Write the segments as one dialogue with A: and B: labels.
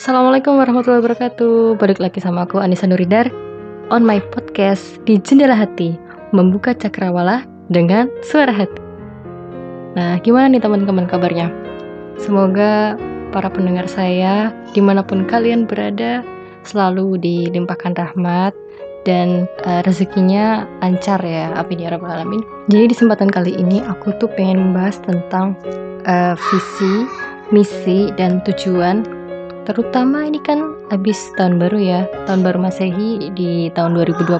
A: Assalamualaikum warahmatullahi wabarakatuh. Balik lagi sama aku Anissa Nuridar On my podcast di Jendela Hati Membuka cakrawala dengan suara hati. Nah gimana nih teman-teman kabarnya? Semoga para pendengar saya Di mana pun kalian berada Selalu dilimpahkan rahmat dan uh, rezekinya lancar ya amin ya rabbal alamin. Jadi di kesempatan kali ini aku tuh pengen membahas tentang uh, visi misi dan tujuan terutama ini kan habis tahun baru ya tahun baru masehi di tahun 2020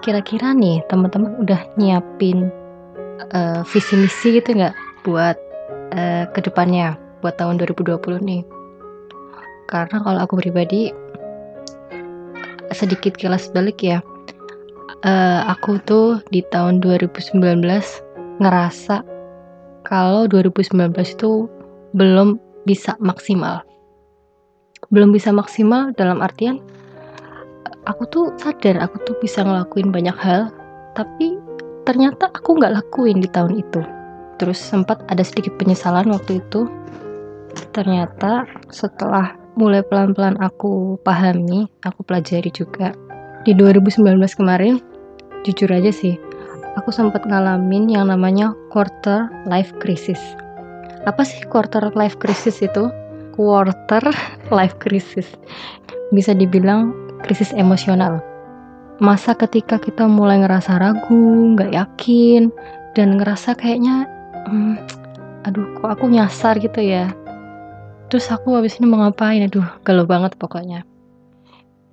A: kira-kira nih teman-teman udah nyiapin uh, visi misi gitu nggak buat uh, ke depannya buat tahun 2020 nih? Karena kalau aku pribadi sedikit kilas balik ya uh, aku tuh di tahun 2019 ngerasa kalau 2019 itu belum bisa maksimal belum bisa maksimal dalam artian aku tuh sadar aku tuh bisa ngelakuin banyak hal tapi ternyata aku nggak lakuin di tahun itu. Terus sempat ada sedikit penyesalan waktu itu. Ternyata setelah mulai pelan-pelan aku pahami aku pelajari juga di 2019 kemarin jujur aja sih aku sempat ngalamin yang namanya quarter life crisis. Apa sih quarter life crisis itu quarter life crisis. Bisa dibilang krisis emosional. Masa ketika kita mulai ngerasa ragu, nggak yakin, dan ngerasa kayaknya, hmm, aduh kok aku nyasar gitu ya. Terus aku habis ini mau ngapain? Aduh, galau banget pokoknya.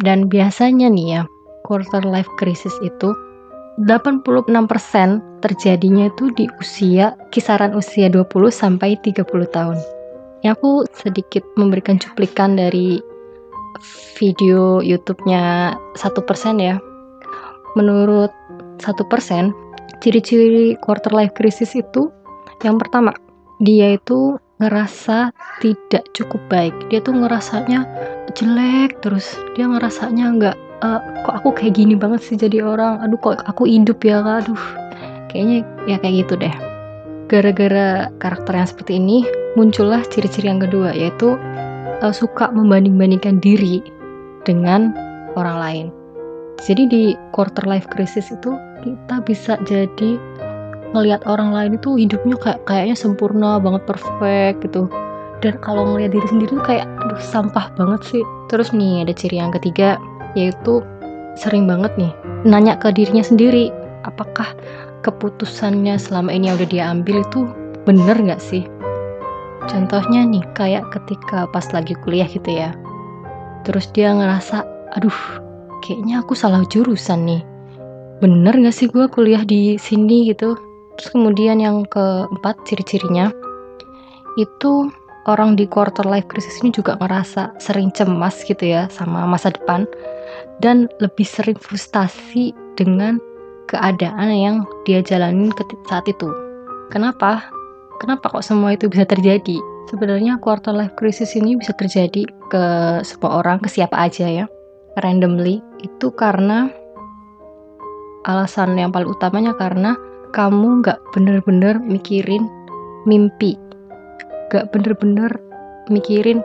A: Dan biasanya nih ya, quarter life crisis itu 86% terjadinya itu di usia kisaran usia 20 sampai 30 tahun. Ya aku sedikit memberikan cuplikan dari video YouTube-nya satu persen ya. Menurut satu persen, ciri-ciri quarter life crisis itu yang pertama, dia itu ngerasa tidak cukup baik. Dia tuh ngerasanya jelek terus. Dia ngerasanya nggak uh, kok aku kayak gini banget sih jadi orang. Aduh kok aku hidup ya, aduh. Kayaknya ya kayak gitu deh. Gara-gara karakter yang seperti ini, muncullah ciri-ciri yang kedua yaitu uh, suka membanding-bandingkan diri dengan orang lain. Jadi di quarter life crisis itu kita bisa jadi ngelihat orang lain itu hidupnya kayak kayaknya sempurna banget perfect gitu. Dan kalau ngelihat diri sendiri tuh kayak aduh sampah banget sih. Terus nih ada ciri yang ketiga yaitu sering banget nih nanya ke dirinya sendiri apakah keputusannya selama ini yang udah dia ambil itu bener nggak sih Contohnya nih, kayak ketika pas lagi kuliah gitu ya. Terus dia ngerasa, aduh, kayaknya aku salah jurusan nih. Bener gak sih gue kuliah di sini gitu? Terus kemudian yang keempat ciri-cirinya, itu orang di quarter life crisis ini juga ngerasa sering cemas gitu ya sama masa depan dan lebih sering frustasi dengan keadaan yang dia jalanin saat itu. Kenapa? Kenapa kok semua itu bisa terjadi? Sebenarnya quarter life crisis ini bisa terjadi ke semua orang, ke siapa aja ya, randomly. Itu karena alasan yang paling utamanya karena kamu nggak bener-bener mikirin mimpi, nggak bener-bener mikirin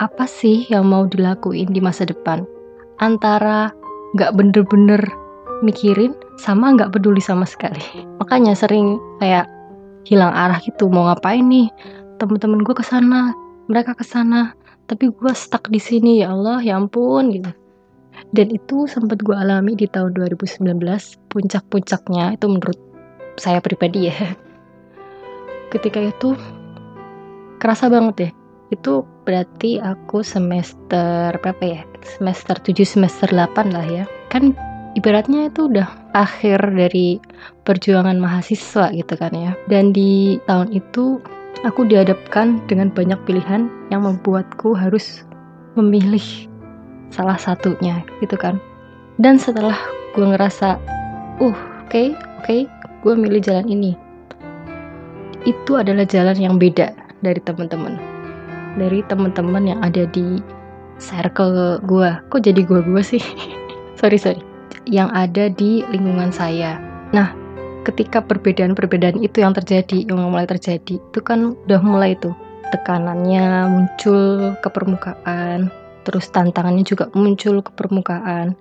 A: apa sih yang mau dilakuin di masa depan. Antara nggak bener-bener mikirin sama nggak peduli sama sekali. Makanya sering kayak hilang arah gitu mau ngapain nih? Temen-temen gue ke sana mereka ke sana tapi gue stuck di sini ya Allah ya ampun gitu. Dan itu sempat gue alami di tahun 2019 puncak-puncaknya itu menurut saya pribadi ya. Ketika itu kerasa banget ya itu berarti aku semester berapa ya? Semester 7 semester 8 lah ya. Kan ibaratnya itu udah akhir dari perjuangan mahasiswa gitu kan ya. Dan di tahun itu aku dihadapkan dengan banyak pilihan yang membuatku harus memilih salah satunya gitu kan. Dan setelah gue ngerasa, uh oke okay, oke okay, gue milih jalan ini. Itu adalah jalan yang beda dari teman-teman. Dari teman-teman yang ada di circle gue. Kok jadi gue-gue sih? sorry sorry yang ada di lingkungan saya. Nah, ketika perbedaan-perbedaan itu yang terjadi, yang mulai terjadi, itu kan udah mulai tuh tekanannya muncul ke permukaan, terus tantangannya juga muncul ke permukaan.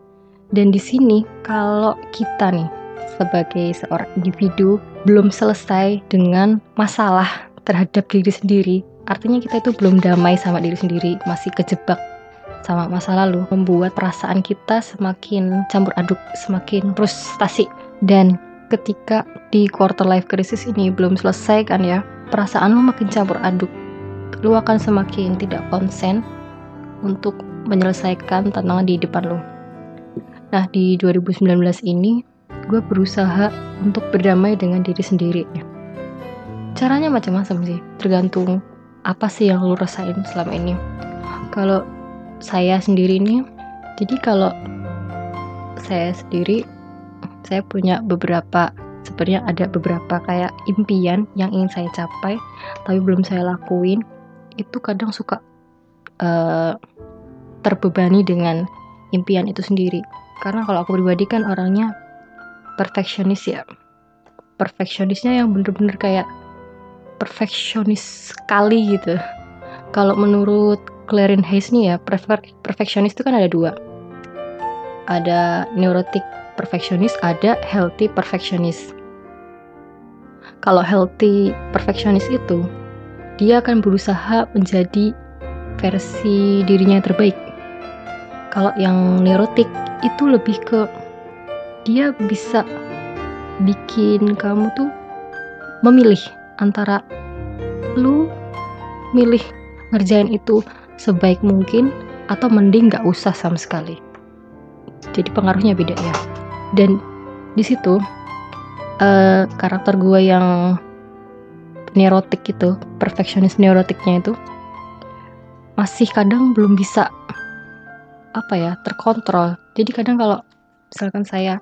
A: Dan di sini kalau kita nih sebagai seorang individu belum selesai dengan masalah terhadap diri sendiri, artinya kita itu belum damai sama diri sendiri, masih kejebak sama masa lalu, membuat perasaan kita semakin campur aduk, semakin frustasi. Dan ketika di quarter life crisis ini belum selesai kan ya, perasaan lo makin campur aduk. Lo akan semakin tidak konsen untuk menyelesaikan tantangan di depan lo. Nah, di 2019 ini gue berusaha untuk berdamai dengan diri sendiri. Caranya macam-macam sih, tergantung apa sih yang lo rasain selama ini. Kalau saya sendiri ini, jadi kalau saya sendiri, saya punya beberapa sebenarnya ada beberapa kayak impian yang ingin saya capai tapi belum saya lakuin. Itu kadang suka uh, terbebani dengan impian itu sendiri. Karena kalau aku pribadi kan orangnya perfeksionis ya. Perfeksionisnya yang bener-bener kayak perfeksionis sekali gitu. Kalau menurut Clarin Hayes nih ya perfeksionis itu kan ada dua. Ada neurotic perfeksionis ada healthy perfeksionis kalau healthy perfeksionis itu dia akan berusaha menjadi versi dirinya yang terbaik. Kalau yang neurotik itu lebih ke dia bisa bikin kamu tuh memilih antara lu milih ngerjain itu sebaik mungkin atau mending gak usah sama sekali. Jadi pengaruhnya beda ya. Dan di situ uh, karakter gue yang neurotik itu perfeksionis neurotiknya itu masih kadang belum bisa apa ya terkontrol. Jadi kadang kalau misalkan saya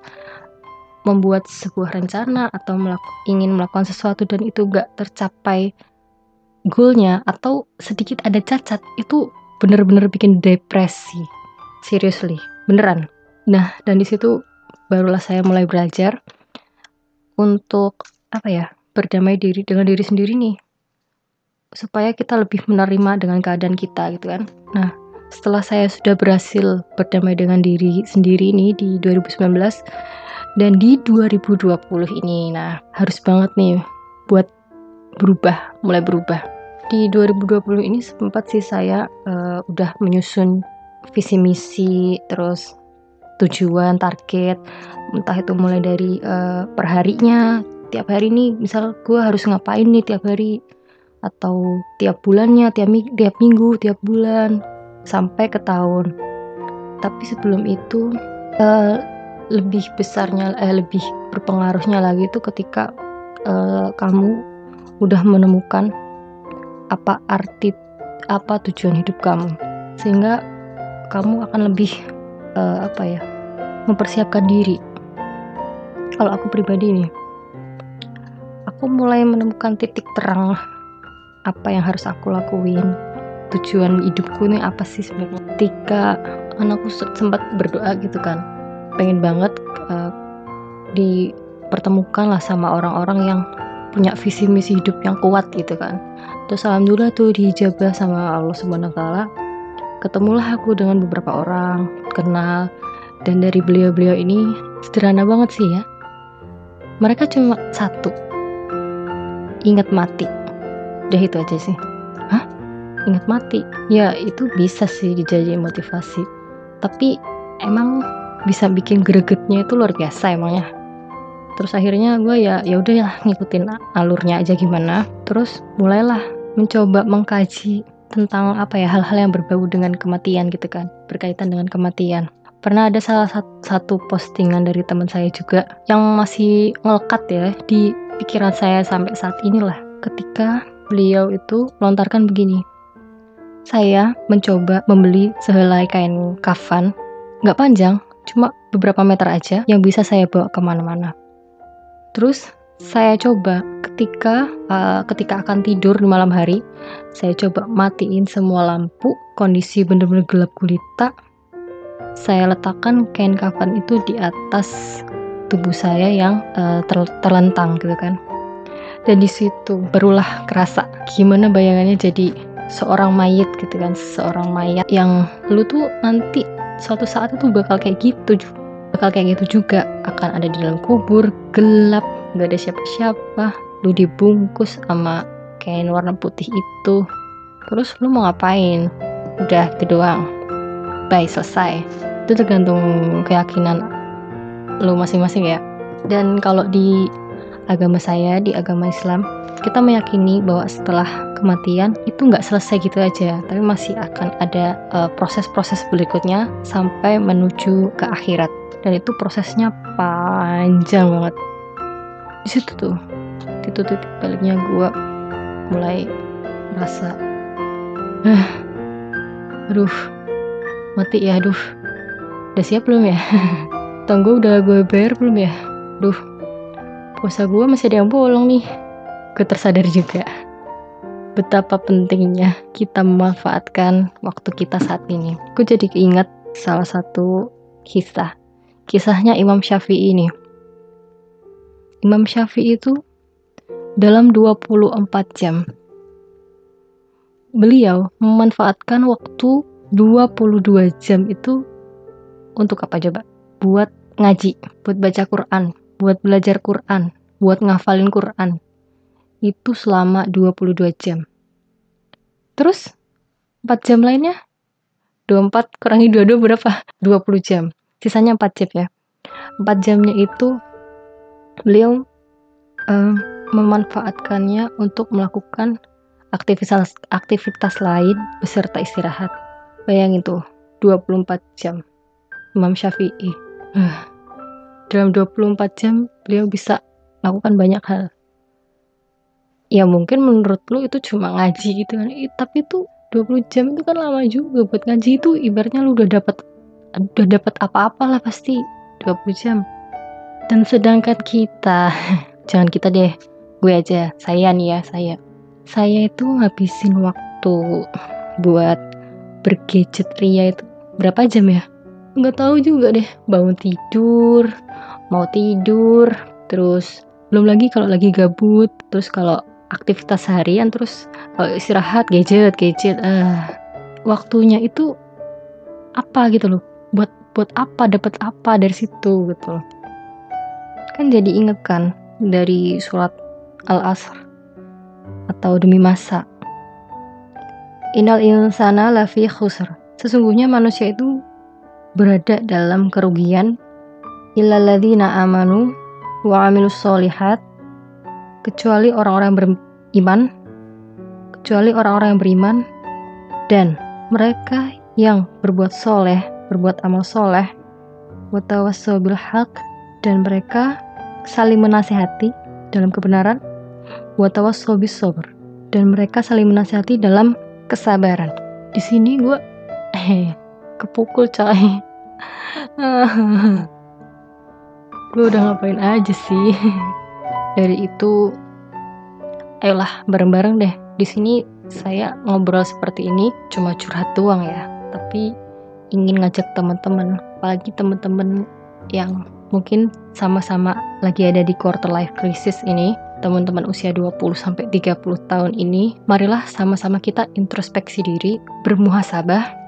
A: membuat sebuah rencana atau melaku, ingin melakukan sesuatu dan itu gak tercapai goalnya atau sedikit ada cacat itu bener-bener bikin depresi. Seriously beneran. Nah dan di situ barulah saya mulai belajar untuk apa ya berdamai diri dengan diri sendiri nih. Supaya kita lebih menerima dengan keadaan kita gitu kan. Nah setelah saya sudah berhasil berdamai dengan diri sendiri ini di 2019 dan di 2020 ini. Nah harus banget nih buat berubah mulai berubah. Di 2020 ini sempat sih saya uh, udah menyusun visi misi terus tujuan target. Entah itu mulai dari uh, perharinya tiap hari ini misal gue harus ngapain nih tiap hari? Atau tiap bulannya tiap tiap minggu tiap bulan sampai ke tahun. Tapi sebelum itu uh, lebih besarnya eh, lebih berpengaruhnya lagi itu ketika uh, kamu udah menemukan apa arti apa tujuan hidup kamu. Sehingga kamu akan lebih uh, apa ya mempersiapkan diri. Kalau aku pribadi nih aku mulai menemukan titik terang apa yang harus aku lakuin. Tujuan hidupku ini apa sih sebenarnya? Ketika anakku sempat berdoa gitu kan pengen banget uh, dipertemukan lah sama orang-orang yang punya visi misi hidup yang kuat gitu kan. Terus alhamdulillah tuh dijabah sama Allah subhanahu taala ketemulah aku dengan beberapa orang kenal dan dari beliau-beliau ini sederhana banget sih ya. Mereka cuma satu. Ingat mati. Udah itu aja sih. Ingat mati? Ya itu bisa sih dijadiin motivasi. Tapi emang bisa bikin gregetnya itu luar biasa emangnya terus akhirnya gue ya ya udah ya ngikutin alurnya aja gimana. Terus mulailah mencoba mengkaji tentang apa ya hal-hal yang berbau dengan kematian gitu kan berkaitan dengan kematian. Pernah ada salah satu postingan dari teman saya juga yang masih ngelekat ya di pikiran saya sampai saat inilah ketika beliau itu melontarkan begini saya mencoba membeli sehelai kain kafan, nggak panjang, cuma beberapa meter aja, yang bisa saya bawa ke mana-mana. Terus saya coba ketika uh, ketika akan tidur di malam hari, saya coba matiin semua lampu, kondisi benar-benar gelap gulita. Saya letakkan kain kafan itu di atas tubuh saya yang uh, ter terlentang gitu kan. dan di situ barulah kerasa gimana bayangannya jadi seorang mayat gitu kan seorang mayat yang lu tuh nanti suatu saat itu bakal kayak gitu bakal kayak gitu juga. Akan ada di dalam kubur gelap nggak ada siapa-siapa. Lu dibungkus sama kain warna putih itu. Terus lu mau ngapain? Udah itu doang. Bye selesai. Itu tergantung keyakinan lu masing-masing ya. Dan kalau di agama saya di agama Islam kita meyakini bahwa setelah kematian itu nggak selesai gitu aja, tapi masih akan ada eh, proses-proses uh, berikutnya sampai menuju ke akhirat. Dan itu prosesnya panjang banget. Di situ tuh, itu titik baliknya gue mulai merasa, uh, aduh, mati ya, aduh, udah siap belum ya? Tunggu udah gue bayar belum ya? Duh, puasa gue masih ada yang bolong nih. Gue tersadar juga betapa pentingnya kita memanfaatkan waktu kita saat ini. Aku jadi keinget salah satu kisah. Kisahnya Imam Syafi'i ini. Imam Syafi'i itu dalam 24 jam beliau memanfaatkan waktu 22 jam itu untuk apa coba? Buat ngaji, buat baca Quran, buat belajar Quran, buat ngafalin Quran, itu selama 22 jam. Terus 4 jam lainnya 24 kurangi 22 berapa? 20 jam. Sisanya 4 jam ya. 4 jamnya itu beliau um, memanfaatkannya untuk melakukan aktivitas aktivitas lain beserta istirahat. Bayangin tuh, 24 jam. Imam Syafi'i. Dalam 24 jam beliau bisa lakukan banyak hal ya mungkin menurut lu itu cuma ngaji gitu kan tapi itu 20 jam itu kan lama juga buat ngaji itu ibaratnya lu udah dapat udah dapat apa-apa lah pasti 20 jam. Dan sedangkan kita jangan kita deh gue aja saya nih ya saya. Saya itu ngabisin waktu buat bergadget ria itu berapa jam ya? Nggak tahu juga deh bangun tidur mau tidur terus belum lagi kalau lagi gabut terus kalau aktivitas harian terus uh, istirahat gadget gadget uh, waktunya itu apa gitu loh buat buat apa dapat apa dari situ gitu. Kan jadi inget kan dari surat al asr atau demi masa. Inal insana lafi khusr. Sesungguhnya manusia itu berada dalam kerugian. Illalladzina amanu wa amilus solihat. Kecuali orang-orang beriman, kecuali orang-orang yang beriman, dan mereka yang berbuat soleh, berbuat amal soleh, watawasobil haq, dan mereka saling menasihati dalam kebenaran, watawasobis sobr, dan mereka saling menasihati dalam kesabaran. Di sini gue eh kepukul coy. gue udah ngapain aja sih dari itu ayolah bareng-bareng deh di sini saya ngobrol seperti ini cuma curhat doang ya tapi ingin ngajak teman-teman apalagi teman-teman yang mungkin sama-sama lagi ada di quarter life crisis ini teman-teman usia 20 sampai 30 tahun ini marilah sama-sama kita introspeksi diri bermuhasabah.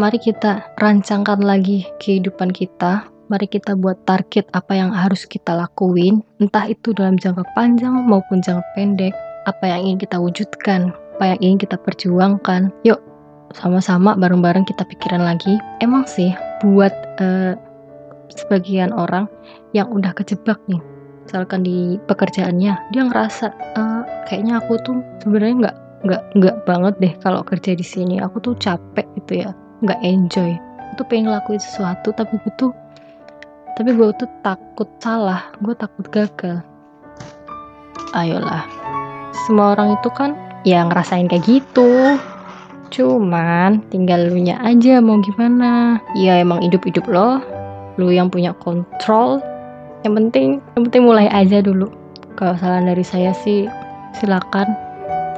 A: Mari kita rancangkan lagi kehidupan kita. Mari kita buat target apa yang harus kita lakuin, entah itu dalam jangka panjang maupun jangka pendek, apa yang ingin kita wujudkan, apa yang ingin kita perjuangkan. Yuk, sama-sama bareng-bareng kita pikiran lagi. Emang sih, buat uh, sebagian orang yang udah kejebak nih, misalkan di pekerjaannya, dia ngerasa uh, kayaknya aku tuh sebenarnya nggak nggak nggak banget deh kalau kerja di sini. Aku tuh capek gitu ya, nggak enjoy. Itu pengen ngelakuin sesuatu tapi butuh tapi gue tuh takut salah gue takut gagal ayolah semua orang itu kan ya ngerasain kayak gitu cuman tinggal lu nya aja mau gimana. Ya emang hidup-hidup lo lu yang punya kontrol. Yang penting yang penting mulai aja dulu. Kalau salah dari saya sih silakan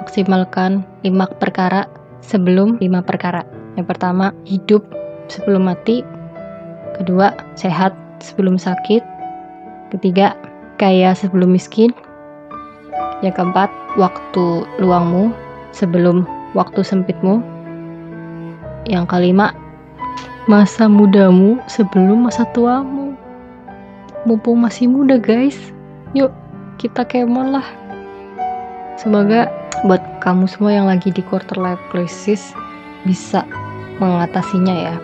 A: maksimalkan lima perkara sebelum lima perkara. Yang pertama hidup sebelum mati. Kedua sehat sebelum sakit, ketiga kaya sebelum miskin, Yang keempat, waktu luangmu sebelum waktu sempitmu. Yang kelima, masa mudamu sebelum masa tuamu. Mumpung masih muda guys, yuk kita kemon lah. Semoga buat kamu semua yang lagi di quarter life crisis bisa mengatasinya ya.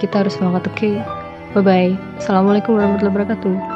A: Kita harus semangat oke. Okay? Bye bye. Assalamualaikum warahmatullahi wabarakatuh.